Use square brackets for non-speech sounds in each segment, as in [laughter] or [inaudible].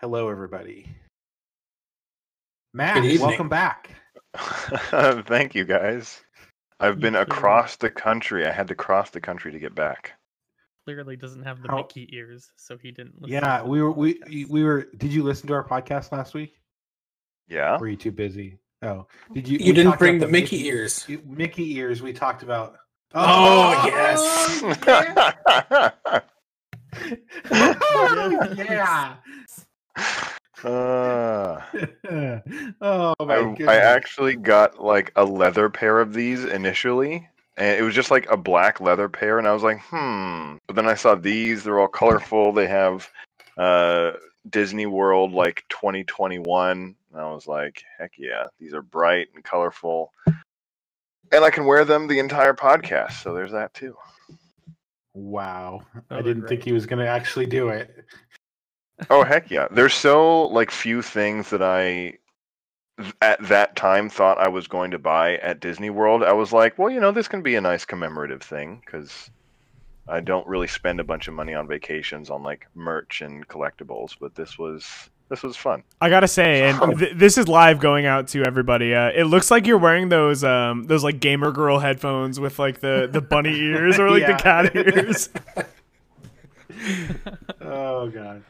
Hello, everybody. Matt, welcome back. [laughs] Thank you, guys. I've been across the country. I had to cross the country to get back. Clearly doesn't have the How- Mickey ears, so he didn't. Listen Yeah, to we were we we were. Did you listen to our podcast last week? Yeah. Were you too busy? Oh, did you? You didn't bring the Mickey ears. Mickey ears. We talked about. Oh, oh yes. Oh, [laughs] oh yeah. [laughs] Uh, [laughs] oh my I, goodness. I actually got like a leather pair of these initially, and it was just like a black leather pair, and I was like, hmm. But then I saw these; they're all colorful. They have uh, Disney World like 2021, and I was like, heck yeah, these are bright and colorful, and I can wear them the entire podcast. So there's that too. Wow. I didn't think he was going to actually do it. Oh heck yeah! There's so like few things that I at that time thought I was going to buy at Disney World. I was like, well, you know, this can be a nice commemorative thing because I don't really spend a bunch of money on vacations on like merch and collectibles, but this was this was fun. I gotta say, [laughs] and th- this is live going out to everybody. Uh, it looks like you're wearing those um those like gamer girl headphones with like the the bunny ears or like [laughs] Yeah. the cat ears. [laughs] Oh god.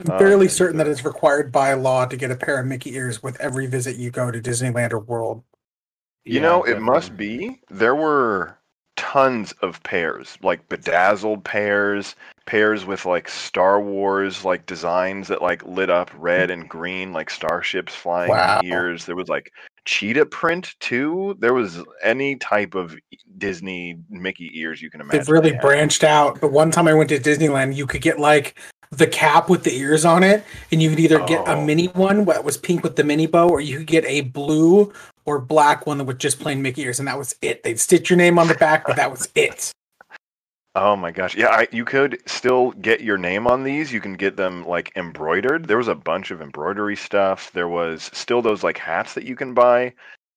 I'm Oh, fairly okay. certain that it's required by law to get a pair of Mickey ears with every visit you go to Disneyland or World. You Yeah, know, it must be. There were tons of pairs, like bedazzled pairs, pairs with like Star Wars like designs that like lit up red and green, like starships flying Wow. ears. There was like cheetah print too. There was any type of Disney Mickey ears you can imagine. They've really they branched out. But one time I went to Disneyland, you could get like the cap with the ears on it, and you could either get a Oh. mini one that was pink with the mini bow, or you could get a blue or black one with just plain Mickey ears, and that was it. They'd stitch your name on the back, but that was it. Oh my gosh. Yeah, I, you could still get your name on these. You can get them like embroidered. There was a bunch of embroidery stuff. There was still those like hats that you can buy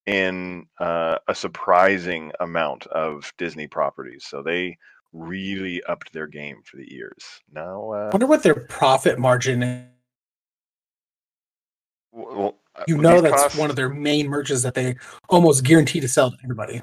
in uh, a surprising amount of Disney properties. So they really upped their game for the ears. Now, uh, I wonder what their profit margin is. well, uh, You know that's cost- one of their main merches that they almost guarantee to sell to everybody.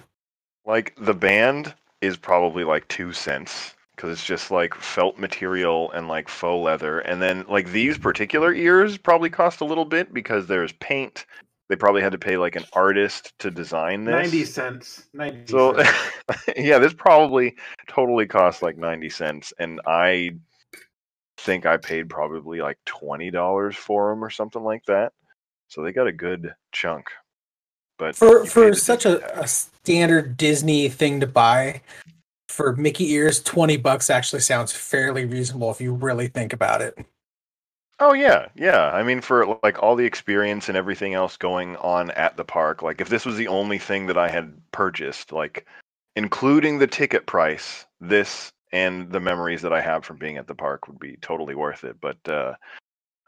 like the band is probably like two cents because it's just like felt material and like faux leather and then like these particular ears probably cost a little bit because there's paint they probably had to pay like an artist to design this 90 cents. 90 so cents. [laughs] yeah this probably totally cost like 90 cents and i think i paid probably like $20 for them or something like that so they got a good chunk but For for such a, a standard Disney thing to buy, for Mickey ears, twenty bucks actually sounds fairly reasonable if you really think about it. Oh yeah, yeah. I mean, for like all the experience and everything else going on at the park, like if this was the only thing that I had purchased, like including the ticket price, this and the memories that I have from being at the park would be totally worth it. But uh,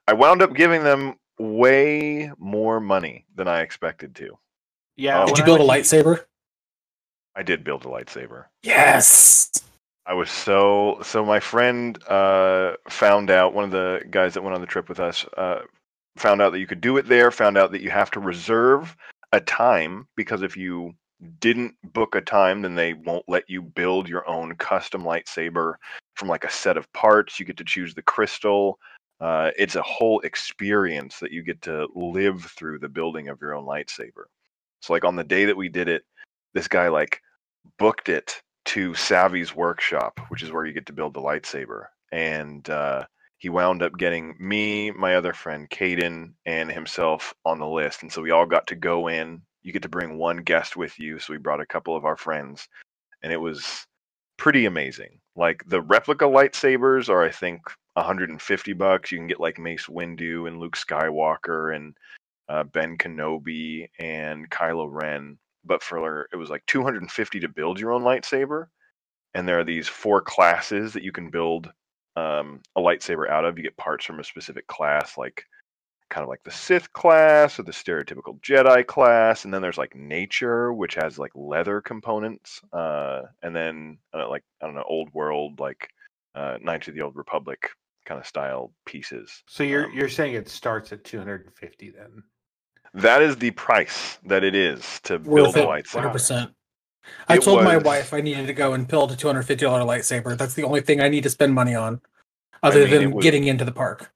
I wound up giving them way more money than I expected to. yeah. Oh. Did you build a lightsaber? I did build a lightsaber. Yes. I was so so. My friend uh, found out one of the guys that went on the trip with us uh, found out that you could do it there. Found out that you have to reserve a time because if you didn't book a time, then they won't let you build your own custom lightsaber from like a set of parts. You get to choose the crystal. Uh, it's a whole experience that you get to live through the building of your own lightsaber. So like on the day that we did it, this guy like booked it to Savi's workshop, which is where you get to build the lightsaber. And uh, he wound up getting me, my other friend Caden, and himself on the list. And so we all got to go in. You get to bring one guest with you. So we brought a couple of our friends, and it was pretty amazing. Like the replica lightsabers are, I think, 150 bucks. You can get like Mace Windu and Luke Skywalker and uh, Ben Kenobi and Kylo Ren but for it was like 250 to build your own lightsaber and there are these four classes that you can build um, a lightsaber out of you get parts from a specific class like kind of like the sith class or the stereotypical jedi class and then there's like nature which has like leather components uh, and then uh, like i don't know old world like uh, knights of the old republic kind of style pieces. So you're Um, you're saying it starts at 250 then? That is the price that it is to build a lightsaber. hundred percent. I It told my wife I needed to go and build a two hundred fifty dollar lightsaber. That's the only thing I need to spend money on, other mean, than was- getting into the park.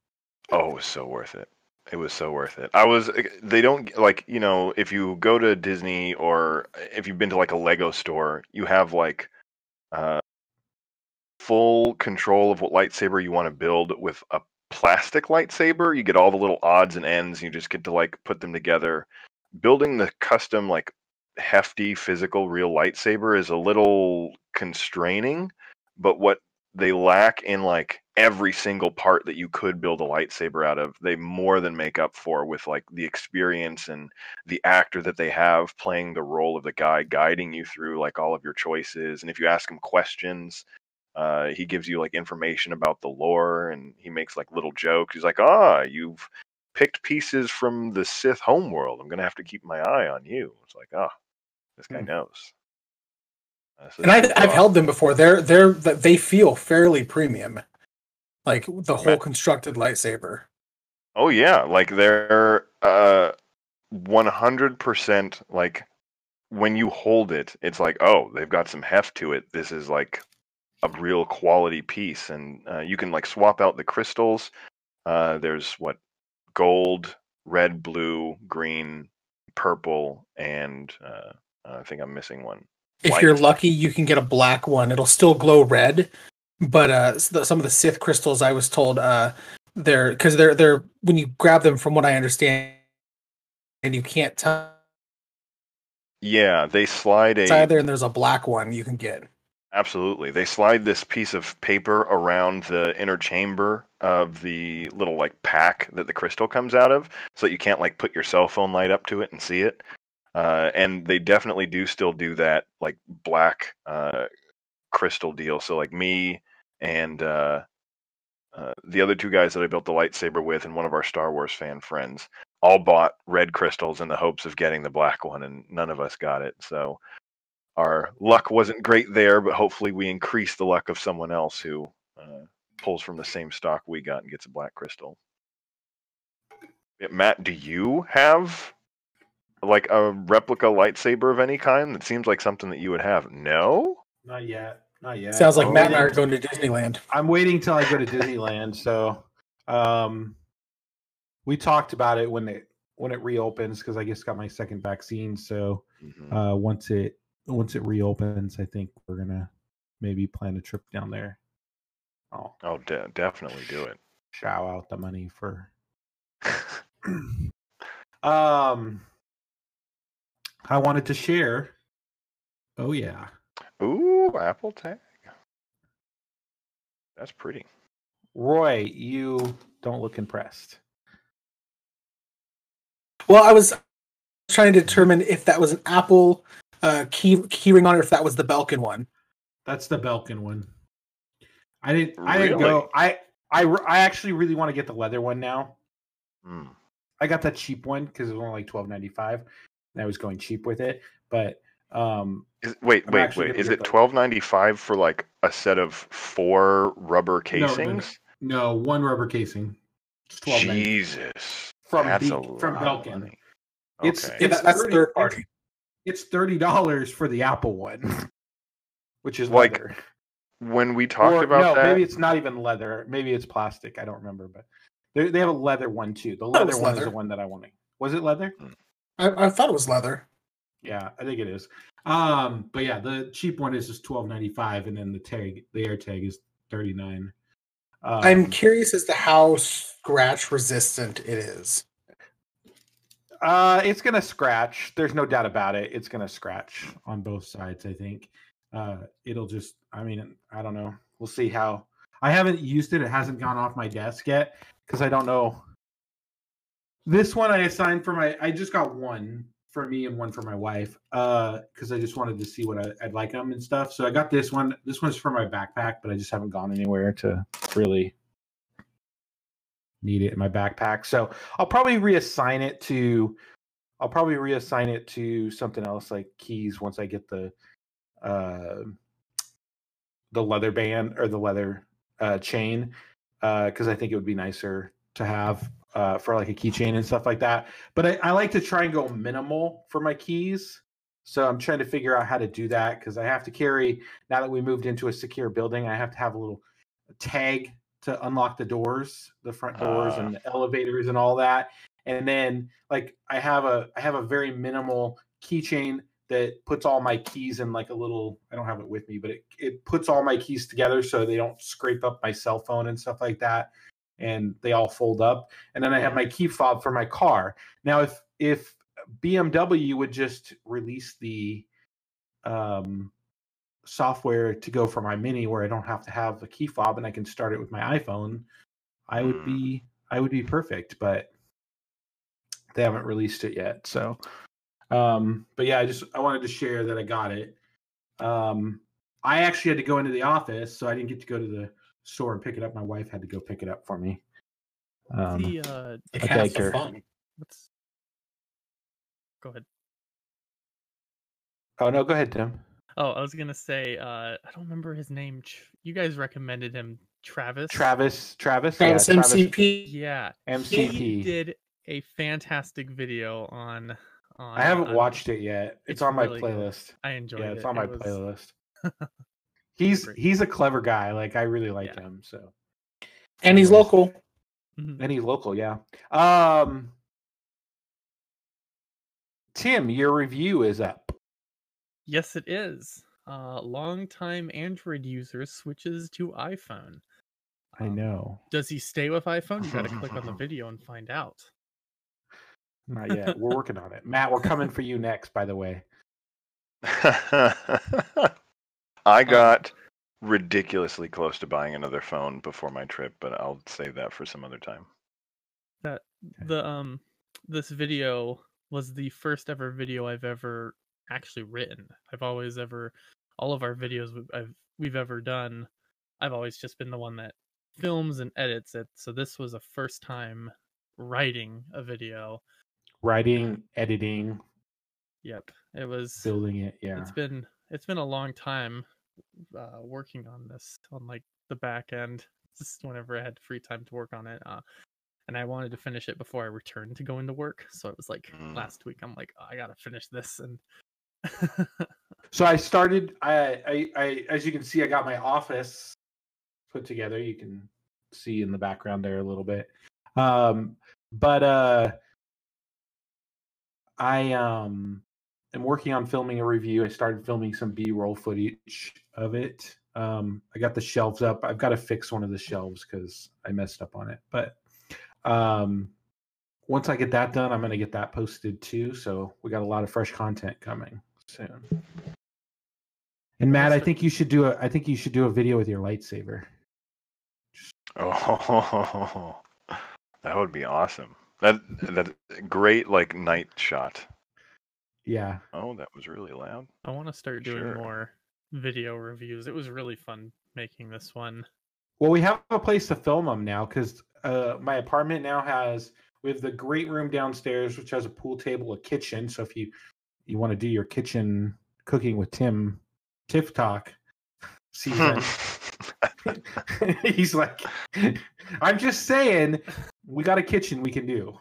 Oh, it was so worth it. It was so worth it. I was. They don't like you know if you go to Disney or if you've been to like a Lego store, you have like uh, full control of what lightsaber you want to build with a plastic lightsaber. You get all the little odds and ends. You just get to like put them together. Building the custom like hefty physical real lightsaber is a little constraining, but what they lack in like every single part that you could build a lightsaber out of they more than make up for with like the experience and the actor that they have playing the role of the guy guiding you through like all of your choices and if you ask him questions uh, he gives you like information about the lore and he makes like little jokes he's like ah you've picked pieces from the sith homeworld i'm gonna have to keep my eye on you it's like ah this guy Hmm. knows Uh, so And I, it's I've held them before. They're they're they feel fairly premium, like the whole Right. constructed lightsaber. Oh yeah, like they're uh 100% like when you hold it, it's like, oh, they've got some heft to it. This is like a real quality piece and uh, you can like swap out the crystals. Uh there's what gold, red, blue, green, purple and uh I think I'm missing one. If you're lucky, you can get a black one. It'll still glow red, but uh, some of the Sith crystals, I was told, uh, they're because they're they're when you grab them, from what I understand, and you can't tell Yeah, they slide it's a either, and there's a black one you can get. Absolutely. They slide this piece of paper around the inner chamber of the little like pack that the crystal comes out of so that you can't like put your cell phone light up to it and see it. Uh, and they definitely do still do that like black uh, crystal deal. So like me and uh, uh, the other two guys that I built the lightsaber with and one of our Star Wars fan friends all bought red crystals in the hopes of getting the black one and none of us got it. So our luck wasn't great there, but hopefully we increase the luck of someone else who uh, pulls from the same stock we got and gets a black crystal. Yeah, Matt, do you have like a replica lightsaber of any kind? That seems like something that you would have. No. Not yet. Not yet. Sounds like I'm Matt and I are going to Disneyland. I'm waiting till I go to Disneyland. So, um, we talked about it when it when it reopens because I just got my second vaccine. So, Mhm. uh, once it once it reopens, I think we're gonna maybe plan a trip down there. Oh, Oh, de- definitely do it. shout out the money for. [laughs] [clears throat] um, I wanted to share. Oh yeah, Ooh, Apple Tag. That's pretty. Roy, you don't look impressed. Well, I was trying to determine if that was an Apple uh, key keyring on it, or if that was the Belkin one. That's the Belkin one. I didn't. I didn't go. I I I actually really want to get the leather one now. Hmm. I got that cheap one because it was only like twelve ninety five, and I was going cheap with it. But um, Is, wait, I'm wait, wait. Is it twelve ninety five for like a set of four rubber no, no, casings? no, one rubber casing. It's twelve ninety Jesus, from that's a from lot of Belkin. money. It's- Okay. Yeah, It's that, that's 30 third party. It's thirty dollars for the Apple one, [laughs] which is Like, leather. when we talked Or, about no, that, maybe it's not even leather. Maybe it's plastic. I don't remember, but they they have a leather one too. The thought it leather one is the one that I wanted. Was it leather? I, I thought it was leather. Yeah, I think it is. Um, but yeah, the cheap one is just twelve ninety five, and then the tag, the AirTag is thirty nine. Um, I'm curious as to how scratch resistant it is. Uh, it's gonna scratch. There's no doubt about it. It's gonna scratch on both sides. I think. Uh, it'll just. I mean, I don't know. We'll see how. I haven't used it. It hasn't gone off my desk yet because I don't know. This one I assigned for my. I just got one for me and one for my wife. Uh, because I just wanted to see what I, I'd like them and stuff. So I got this one. This one's for my backpack, but I just haven't gone anywhere to really need it in my backpack. So I'll probably reassign it to I'll probably reassign it to something else like keys once I get the uh the leather band or the leather uh chain. uh because I think it would be nicer to have uh, for like a keychain and stuff like that. But I, I like to try and go minimal for my keys. So I'm trying to figure out how to do that because I have to carry now that we moved into a secure building. I have to have a little tag to unlock the doors, the front doors Ah. and the elevators and all that. And then like I have a I have a very minimal keychain that puts all my keys in like a little I don't have it with me, but it, it puts all my keys together so they don't scrape up my cell phone and stuff like that. And they all fold up. And then I have my key fob for my car. Now if if BMW would just release the um software to go for my mini where I don't have to have a key fob and I can start it with my iPhone, I would Mm. be I would be perfect, but they haven't released it yet. So um but yeah, I just I wanted to share that I got it. Um I actually had to go into the office, so I didn't get to go to the store and pick it up. My wife had to go pick it up for me. Um, the uh, It has [laughs] the her. fun. what's? Go ahead. oh no, go ahead, Tim. Oh, I was gonna say, uh, I don't remember his name. You guys recommended him, Travis. Travis, Travis, Travis yeah, Travis MCP. Yeah, he MCP. did a fantastic video on. on I haven't on- watched it yet. It's, it's on my really good. playlist. I enjoyed it. Yeah, it. it's on It my was- playlist. [laughs] he's he's a clever guy. Like I really like Yeah. him. So And he's Anyways. local. Mhm. and he's local. Yeah. Um, Tim, your review is up. Yes, it is. Uh, longtime Android user switches to iPhone. I Um, know. Does he stay with iPhone? You got to click on the [laughs] video and find out. Not yet. We're [laughs] working on it. Matt, we're coming for you next. By the way. [laughs] I got ridiculously close to buying another phone before my trip, but I'll save that for some other time. That The um, this video was the first ever video I've ever actually written. I've always ever, all of our videos we've, I've we've ever done, I've always just been the one that films and edits it. So this was a first time writing a video. Writing, editing, Yep, it was. building it. Yeah. it's been it's been a long time uh, working on this on like the back end just whenever i had free time to work on it uh, and i wanted to finish it before i returned to going to work so it was like Mm. last week i'm like "Oh, i gotta finish this and [laughs] So I started. I, I, I, as you can see, I got my office put together. You can see in the background there a little bit. Um, but uh, I um am working on filming a review. I started filming some B-roll footage of it. Um, I got the shelves up. I've got to fix one of the shelves because I messed up on it. But um, once I get that done, I'm going to get that posted too. So we got a lot of fresh content coming soon. And Matt, I think you should do a. I think you should do a video with your lightsaber. Oh, [laughs] that would be awesome. That that great like night shot. Yeah, Oh, that was really loud. i want to start doing Sure. more video reviews it was really fun making this one Well, we have a place to film them now because uh, my apartment now has we have the great room downstairs, which has a pool table, a kitchen. So if you you want to do your kitchen cooking with Tim Tiff Talk season, [laughs] he's like, I'm just saying, we got a kitchen we can do.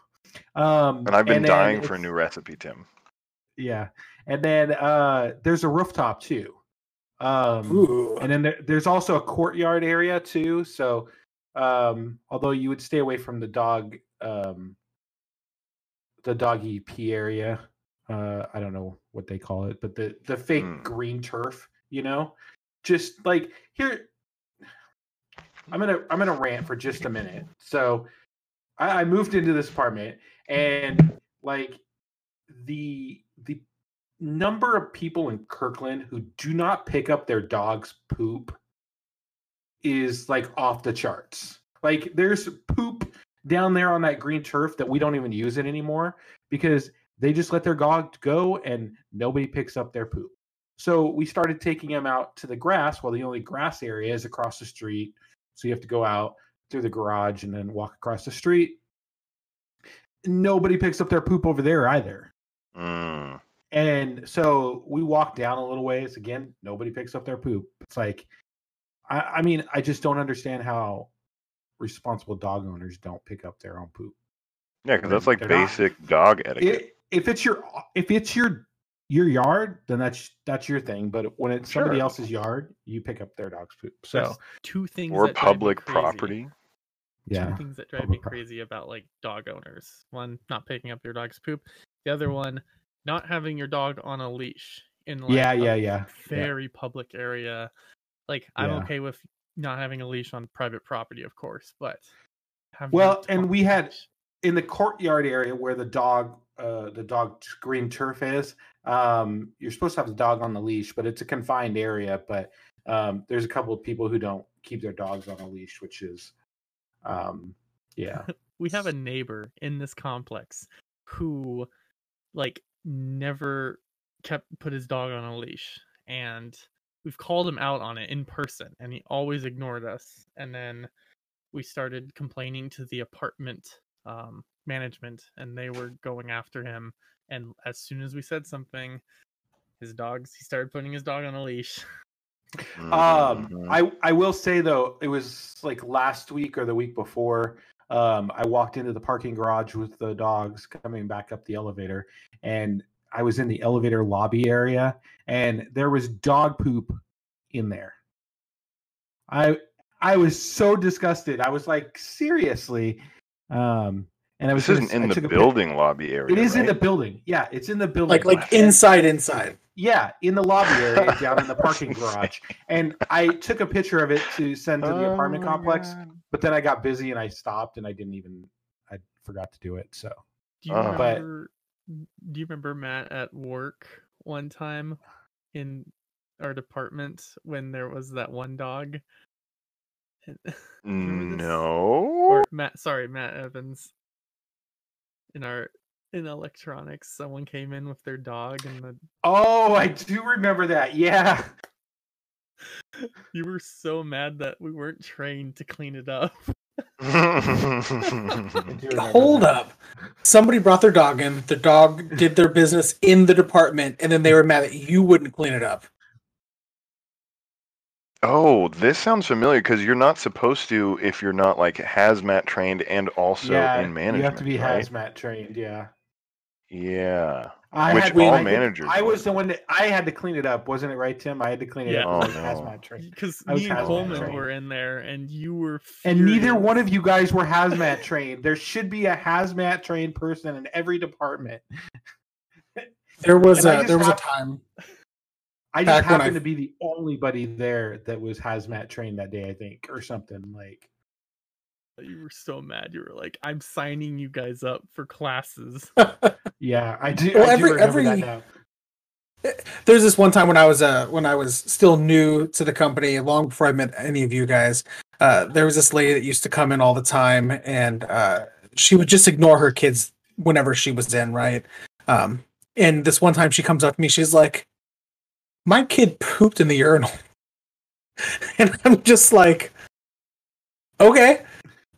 Um, and I've been then dying for a new recipe, Tim. Yeah, and then uh, there's a rooftop too. Um, Ooh. and then there, there's also a courtyard area too so um although you would stay away from the dog um the doggy pee area uh i don't know what they call it but the the fake Hmm. green turf you know just like here i'm gonna i'm gonna rant for just a minute so i, I moved into this apartment and like the the number of people in Kirkland who do not pick up their dog's poop is like off the charts. Like there's poop down there on that green turf that we don't even use it anymore because they just let their dog go and nobody picks up their poop. So we started taking them out to the grass. Well, the only grass area is across the street. So you have to go out through the garage and then walk across the street. Nobody picks up their poop over there either. Mm. And so we walk down a little ways. Again, nobody picks up their poop. It's like, I, I mean, I just don't understand how responsible dog owners don't pick up their own poop. Yeah, because that's like they're not- basic dog etiquette. It, if it's your if it's your your yard, then that's that's your thing. But when it's somebody else's yard, you pick up their dog's poop. So There's two things or that public property. yeah, Two things that drive me public pro- crazy about like dog owners. One, not picking up your dog's poop. The other one, not having your dog on a leash in like yeah, a yeah, yeah, yeah. very public area. Like I'm Yeah. okay with not having a leash on private property, of course, but Well, and we had- in the courtyard area where the dog uh the dog green turf is um you're supposed to have the dog on the leash but it's a confined area but um there's a couple of people who don't keep their dogs on a leash which is um yeah [laughs] we have a neighbor in this complex who like never kept put his dog on a leash and we've called him out on it in person and he always ignored us and then we started complaining to the apartment um, management and they were going after him and as soon as we said something his dogs he started putting his dog on a leash Um, Mhm. I I will say though, it was like last week or the week before. Um, I walked into the parking garage with the dogs coming back up the elevator, and I was in the elevator lobby area, and there was dog poop in there. I I was so disgusted. I was like, seriously. Um, and I was this isn't s- in I the took a pic- building lobby area. It is in the building. Yeah, it's in the building. Like like And- inside inside. yeah, in the lobby area [laughs] down in the parking garage. And I took a picture of it to send to the apartment Oh my complex, God. but then I got busy and I stopped and I didn't even I forgot to do it. So do you Oh. But- remember do you remember matt at work one time in our department when there was that one dog And- [laughs] Remember this? No. or Matt, sorry, Matt Evans. In our in electronics, someone came in with their dog, and the Oh, I do remember that. Yeah. [laughs] you were so mad that we weren't trained to clean it up. I do remember Hold that. up. Somebody brought their dog in. The dog did their business in the department, and then they were mad that you wouldn't clean it up. oh, this sounds familiar because you're not supposed to if you're not like hazmat trained and also yeah, in management. you have to be right? hazmat trained. Yeah. Yeah. I Which had, all I did- managers I was the one that I had to clean it up, wasn't it right, Tim? I had to clean it Yeah. up. Oh, because I no. hazmat trained. Because me and Coleman trained. were in there, and you were. And neither one of you guys were hazmat trained. There should be a hazmat trained person in every department. There was And I a just there was a time. I just Back when I- happened to be the only buddy there that was hazmat trained that day, I think, or something like. You were so mad. You were like, "I'm signing you guys up for classes." [laughs] Yeah, I do. Well, I every- do remember every- that now. There's this one time when I was uh when I was still new to the company, long before I met any of you guys. Uh, there was this lady that used to come in all the time, and uh, she would just ignore her kids whenever she was in, right? Um, and this one time she comes up to me, she's like, "My kid pooped in the urinal," [laughs] and I'm just like, "Okay."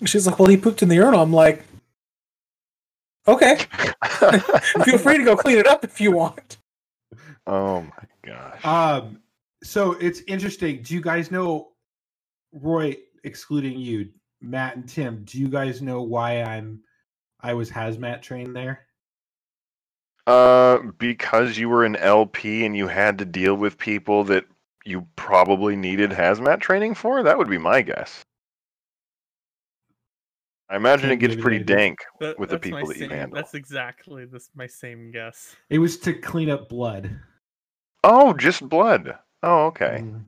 She's like, "Well, he pooped in the urinal." I'm like, "Okay, [laughs] feel free to go clean it up if you want." oh my gosh. Um, so it's interesting. Do you guys know, Roy, excluding you, Matt and Tim? Do you guys know why I'm, I was hazmat trained there? Uh, because you were an LP and you had to deal with people that you probably needed hazmat training for. That would be my guess. I imagine it gets pretty dank That- with the people that you same- handle. That's exactly this my same guess. It was to clean up blood. Oh, just blood. Oh, okay. Mhm.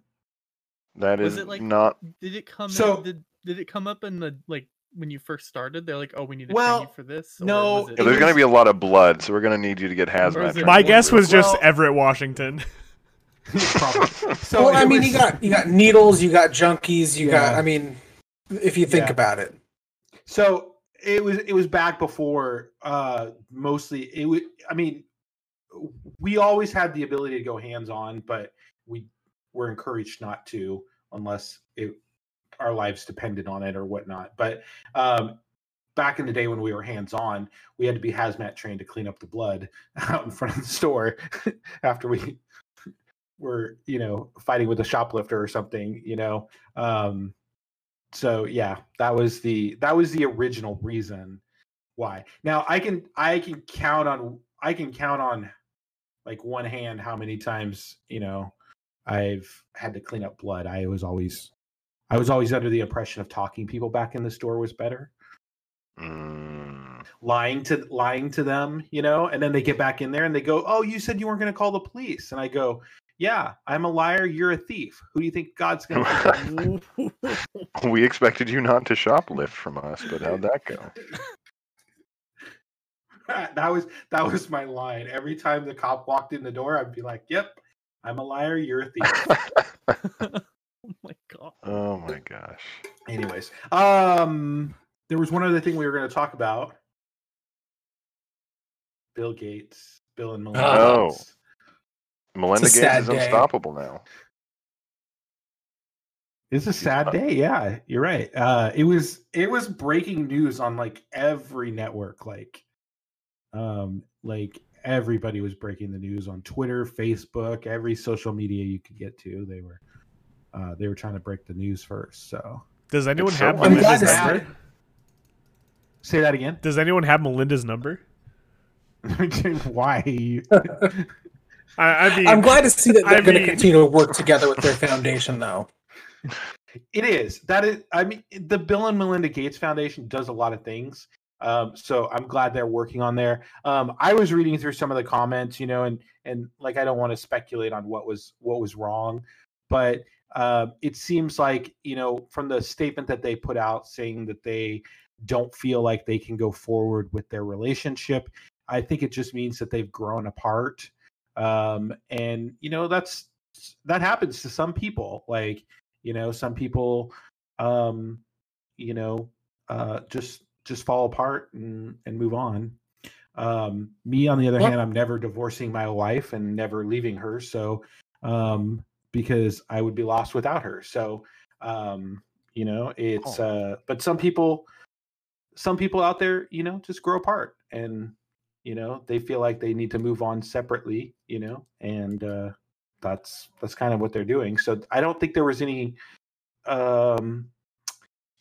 That Was is it like not. Did it come? So- in, did did it come up in the like when you first started? They're like, "Oh, we need to Well, train you for this." or no, was Yeah, it- there's going to be a lot of blood, so we're going to need you to get hazmat is it training. My guess group? was just Well- Everett Washington. [laughs] [laughs] So well, I mean, was- you got you got needles, you got junkies, you got. I mean, if you think Yeah. about it, So it was it was back before uh mostly it would I mean we always had the ability to go hands on, but we were encouraged not to unless it our lives depended on it or whatnot. But um back in the day when we were hands on, we had to be hazmat trained to clean up the blood [laughs] out in front of the store [laughs] after we were, you know, fighting with a shoplifter or something, you know. Um so yeah, that was the that was the original reason why. Now I can I can count on I can count on like one hand how many times you know I've had to clean up blood. I was always I was always under the impression of talking people back in the store was better. Mm, Lying to lying to them, you know, and then they get back in there and they go, "Oh, you said you weren't going to call the police." And I go, "Yeah, I'm a liar. You're a thief. Who do you think God's going [laughs] to?" [laughs] we expected you not to shoplift from us, but how'd that go? [laughs] that was that was my line. Every time the cop walked in the door, I'd be like, "Yep, I'm a liar. You're a thief." oh my god. oh my gosh. Anyways, um, there was one other thing we were going to talk about. Bill Gates, Bill and Melinda. Oh. Gates. Melinda Gates is day. unstoppable now. It's a sad day. Yeah, you're right. Uh, it was it was breaking news on like every network. Like, um, like everybody was breaking the news on Twitter, Facebook, every social media you could get to. They were, uh, they were trying to break the news first. So Does anyone so have I'm Melinda's number? say that again. Does anyone have Melinda's number? [laughs] Why? [laughs] You- I, I mean, I'm glad to see that they're going to continue to work together with their foundation, though. It is. That is. I mean, the Bill and Melinda Gates Foundation does a lot of things. Um, so I'm glad they're working on there. Um, I was reading through some of the comments, you know, and and like I don't want to speculate on what was what was wrong, but uh, it seems like you know from the statement that they put out saying that they don't feel like they can go forward with their relationship. I think it just means that they've grown apart, um, and you know that's that happens to some people. Like you know some people um you know uh just just fall apart and and move on um me on the other hand i'm never divorcing my wife and never leaving her so um because i would be lost without her so um you know it's Oh. uh but some people some people out there you know just grow apart and you know they feel like they need to move on separately you know and uh that's that's kind of what they're doing. So i don't think there was any um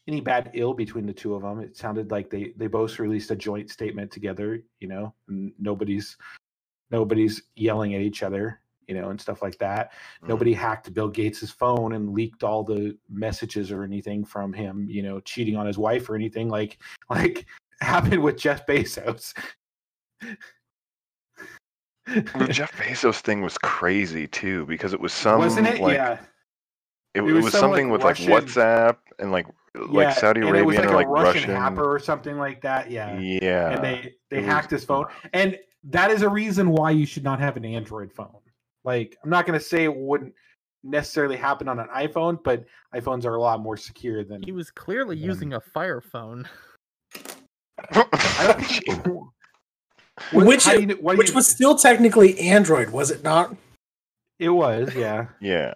any bad ill between the two of them it sounded like they they both released a joint statement together you know and nobody's nobody's yelling at each other you know and stuff like that. Mm. nobody hacked bill gates's phone and leaked all the messages or anything from him you know cheating on his wife or anything like [laughs] like happened with jeff bezos The [laughs] Jeff Bezos thing was crazy too because it was some wasn't it? like yeah. it, It it was was, some, something like, with Russian- like WhatsApp and like like Yeah, Saudi and it was Arabian like or a like russian, Russian. hacker or something like that yeah. Yeah, and they they it was hacked his phone. [laughs] And that is a reason why you should not have an android phone. Like i'm not going to say it wouldn't necessarily happen on an iphone but iphones are a lot more secure than He was clearly Um, using a fire phone. [laughs] I don't think What- Which you what Which you- was still technically Android, was it not? it was yeah yeah.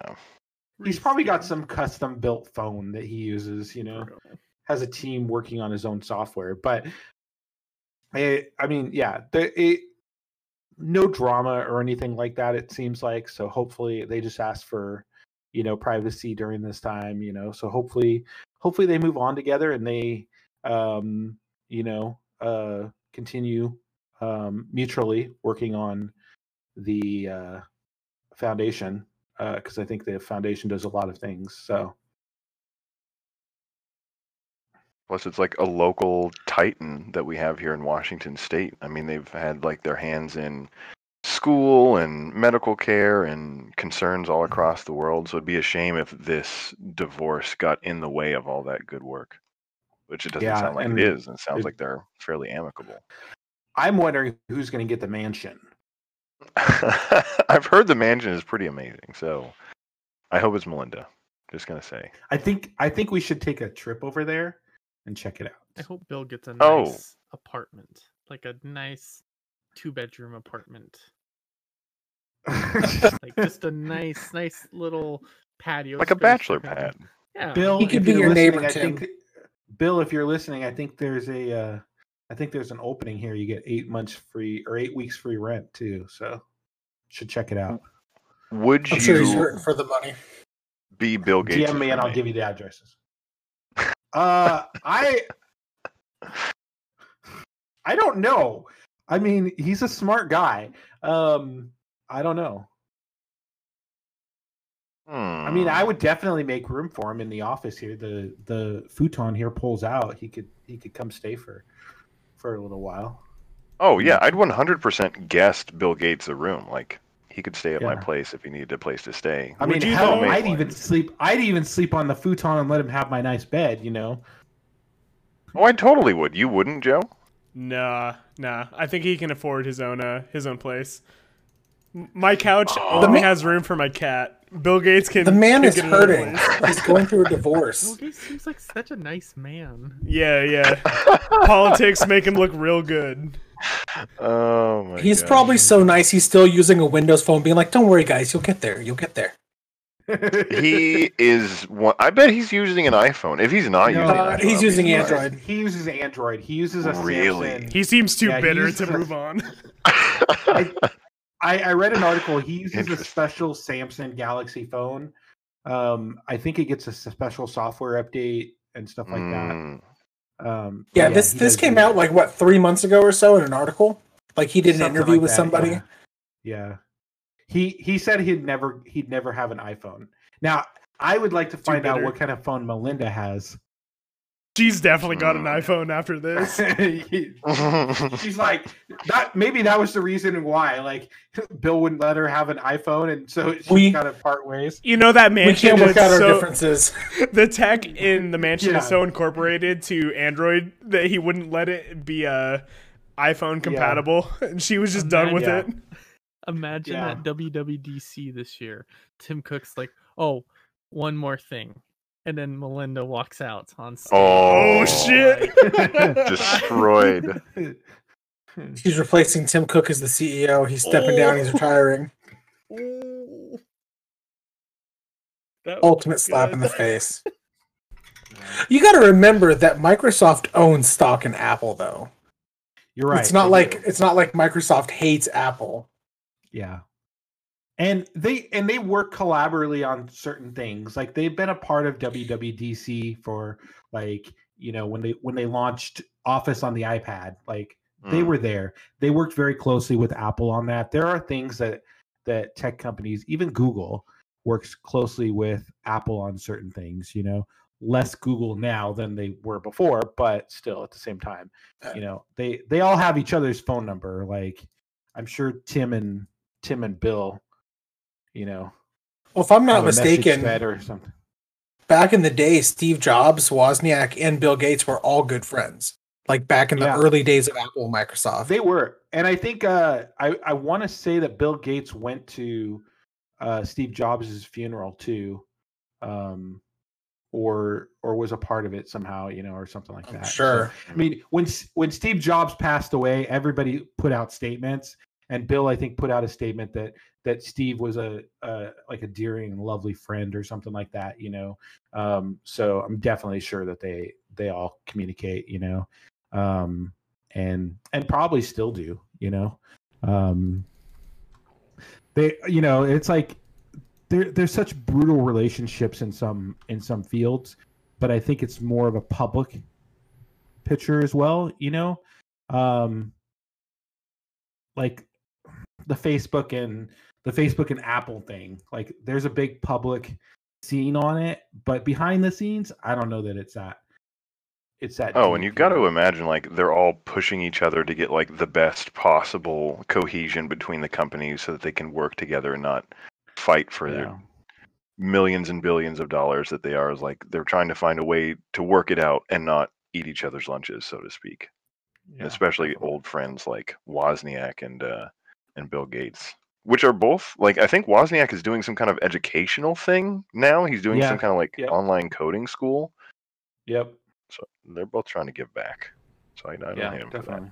he's probably got some custom built phone that he uses you know Bro. has a team working on his own software but I, I mean yeah the, it, no drama or anything like that it seems like so hopefully they just ask for you know privacy during this time you know so hopefully hopefully they move on together and they um you know uh continue um mutually working on the uh foundation because i think the foundation does a lot of things so Plus, it's like a local titan that we have here in Washington State. I mean, they've had like their hands in school and medical care and concerns all across the world. So it'd be a shame if this divorce got in the way of all that good work, which it doesn't Yeah, sound like it is. And it sounds it- like they're fairly amicable. I'm wondering who's going to get the mansion [laughs] I've heard the mansion is pretty amazing. So I hope it's Melinda. Just gonna say. i think i think we should take a trip over there and check it out. I hope Bill gets a Oh. nice apartment, like a nice two bedroom apartment, [laughs] like just a nice, nice little patio, Like a bachelor him. pad. Yeah, bill He could if be you're your listening, neighbor, I Tim. think bill if you're listening i think there's a uh i think there's an opening here you get eight months free or eight weeks free rent too so should check it out Would I'm sure he's you hurting for the money. be Bill Gates? dm me and i'll give you the addresses Uh, I [laughs] I don't know. I mean, he's a smart guy. Um, I don't know. I mean, I Hmm. would definitely make room for him in the office here. The the futon here pulls out. He could he could come stay for for a little while. Oh yeah, I'd 100% guessed Bill Gates a room. Like he could stay at my place if he needed a place to stay. I mean, hell. I'd even sleep. I'd even sleep on the futon and let him have my nice bed. You know. Oh, I totally would. You wouldn't, Joe? Nah, nah. I think he can afford his own uh his own place. My couch Oh. only has room for my cat. Bill Gates can. The man is hurting. [laughs] He's going through a divorce. Bill divorce. Gates seems like such a nice man. Yeah, yeah. [laughs] Politics make him look real good. Oh my He's gosh. probably so nice. He's still using a Windows phone, being like, "Don't worry, guys, you'll get there. You'll get there." [laughs] He is one. I bet he's using an iPhone. If he's not No, using, Uh, an he's using He uses- Android. He uses Android. He uses a Really? Samsung. He seems too Yeah, bitter to a- move on. I, I, I read an article. He uses a special Samsung Galaxy phone. Um, I think it gets a special software update and stuff like Mm. that. Um, Yeah, but this this came use- out like what three months ago or so in an article. Like he did an something interview like with that, somebody. Yeah. yeah. He he said he'd never he'd never have an iPhone. Now I would like to find out what kind of phone Melinda has. She's definitely got an iPhone after this. [laughs] She's like that. Maybe that was the reason why. Like Bill wouldn't let her have an iPhone, and so she We- got to part ways. You know that mansion. We can't work is out our differences. [laughs] the tech in the mansion Yeah. is so incorporated to Android that he wouldn't let it be uh, iPhone compatible, [laughs] and she was just done with Yeah. it. Imagine Yeah. at WWDC this year, Tim Cook's like, "Oh, one more thing," and then Melinda walks out on stage. Oh, Oh shit! [laughs] destroyed. He's replacing Tim Cook as the CEO. He's stepping down. He's oh. retiring. Ooh. That Ultimate slap in the face. [laughs] You got to remember that Microsoft owns stock in Apple, though. You're right. it's not like do. it's not like Microsoft hates Apple. Yeah. And they and they work collaboratively on certain things. Like they've been a part of WWDC for like, you know, when they when they launched Office on the iPad, like they Mm. were there. They worked very closely with Apple on that. There are things that that tech companies, even Google, works closely with Apple on certain things, you know. Less Google now than they were before, but still at the same time, you know, they they all have each other's phone number. Like I'm sure Tim and Tim and Bill, you know, Well, if I'm not mistaken, or something. back in the day, Steve Jobs, Wozniak, and Bill Gates were all good friends. Like back in the Yeah. early days of Apple and Microsoft. They were, and I think uh, I I want to say that Bill Gates went to uh, Steve Jobs' funeral too, um, or or was a part of it somehow, you know, or something like I'm that. So, sure. I mean, when when Steve Jobs passed away, everybody put out statements, and Bill, I think, put out a statement that that Steve was a, a like a dearing and lovely friend or something like that. You know, um, so I'm definitely sure that they they all communicate. You know, um, and and probably still do. You know, um, they you know it's like there there's such brutal relationships in some in some fields, but I think it's more of a public picture as well. You know, um, like the Facebook and the Facebook and Apple thing. Like there's a big public scene on it, but behind the scenes, I don't know that it's that. It's that. Oh, and you've got to imagine like they're all pushing each other to get like the best possible cohesion between the companies so that they can work together and not fight for Yeah. their millions and billions of dollars that they are is like they're trying to find a way to work it out and not eat each other's lunches, so to speak. Yeah, especially old friends like Wozniak and uh, and Bill Gates, which are both like I think Wozniak is doing some kind of educational thing now. He's doing Yeah, some kind of like yep. online coding school. Yep. So they're both trying to give back. So I, I don't Yeah, hate him for that. definitely.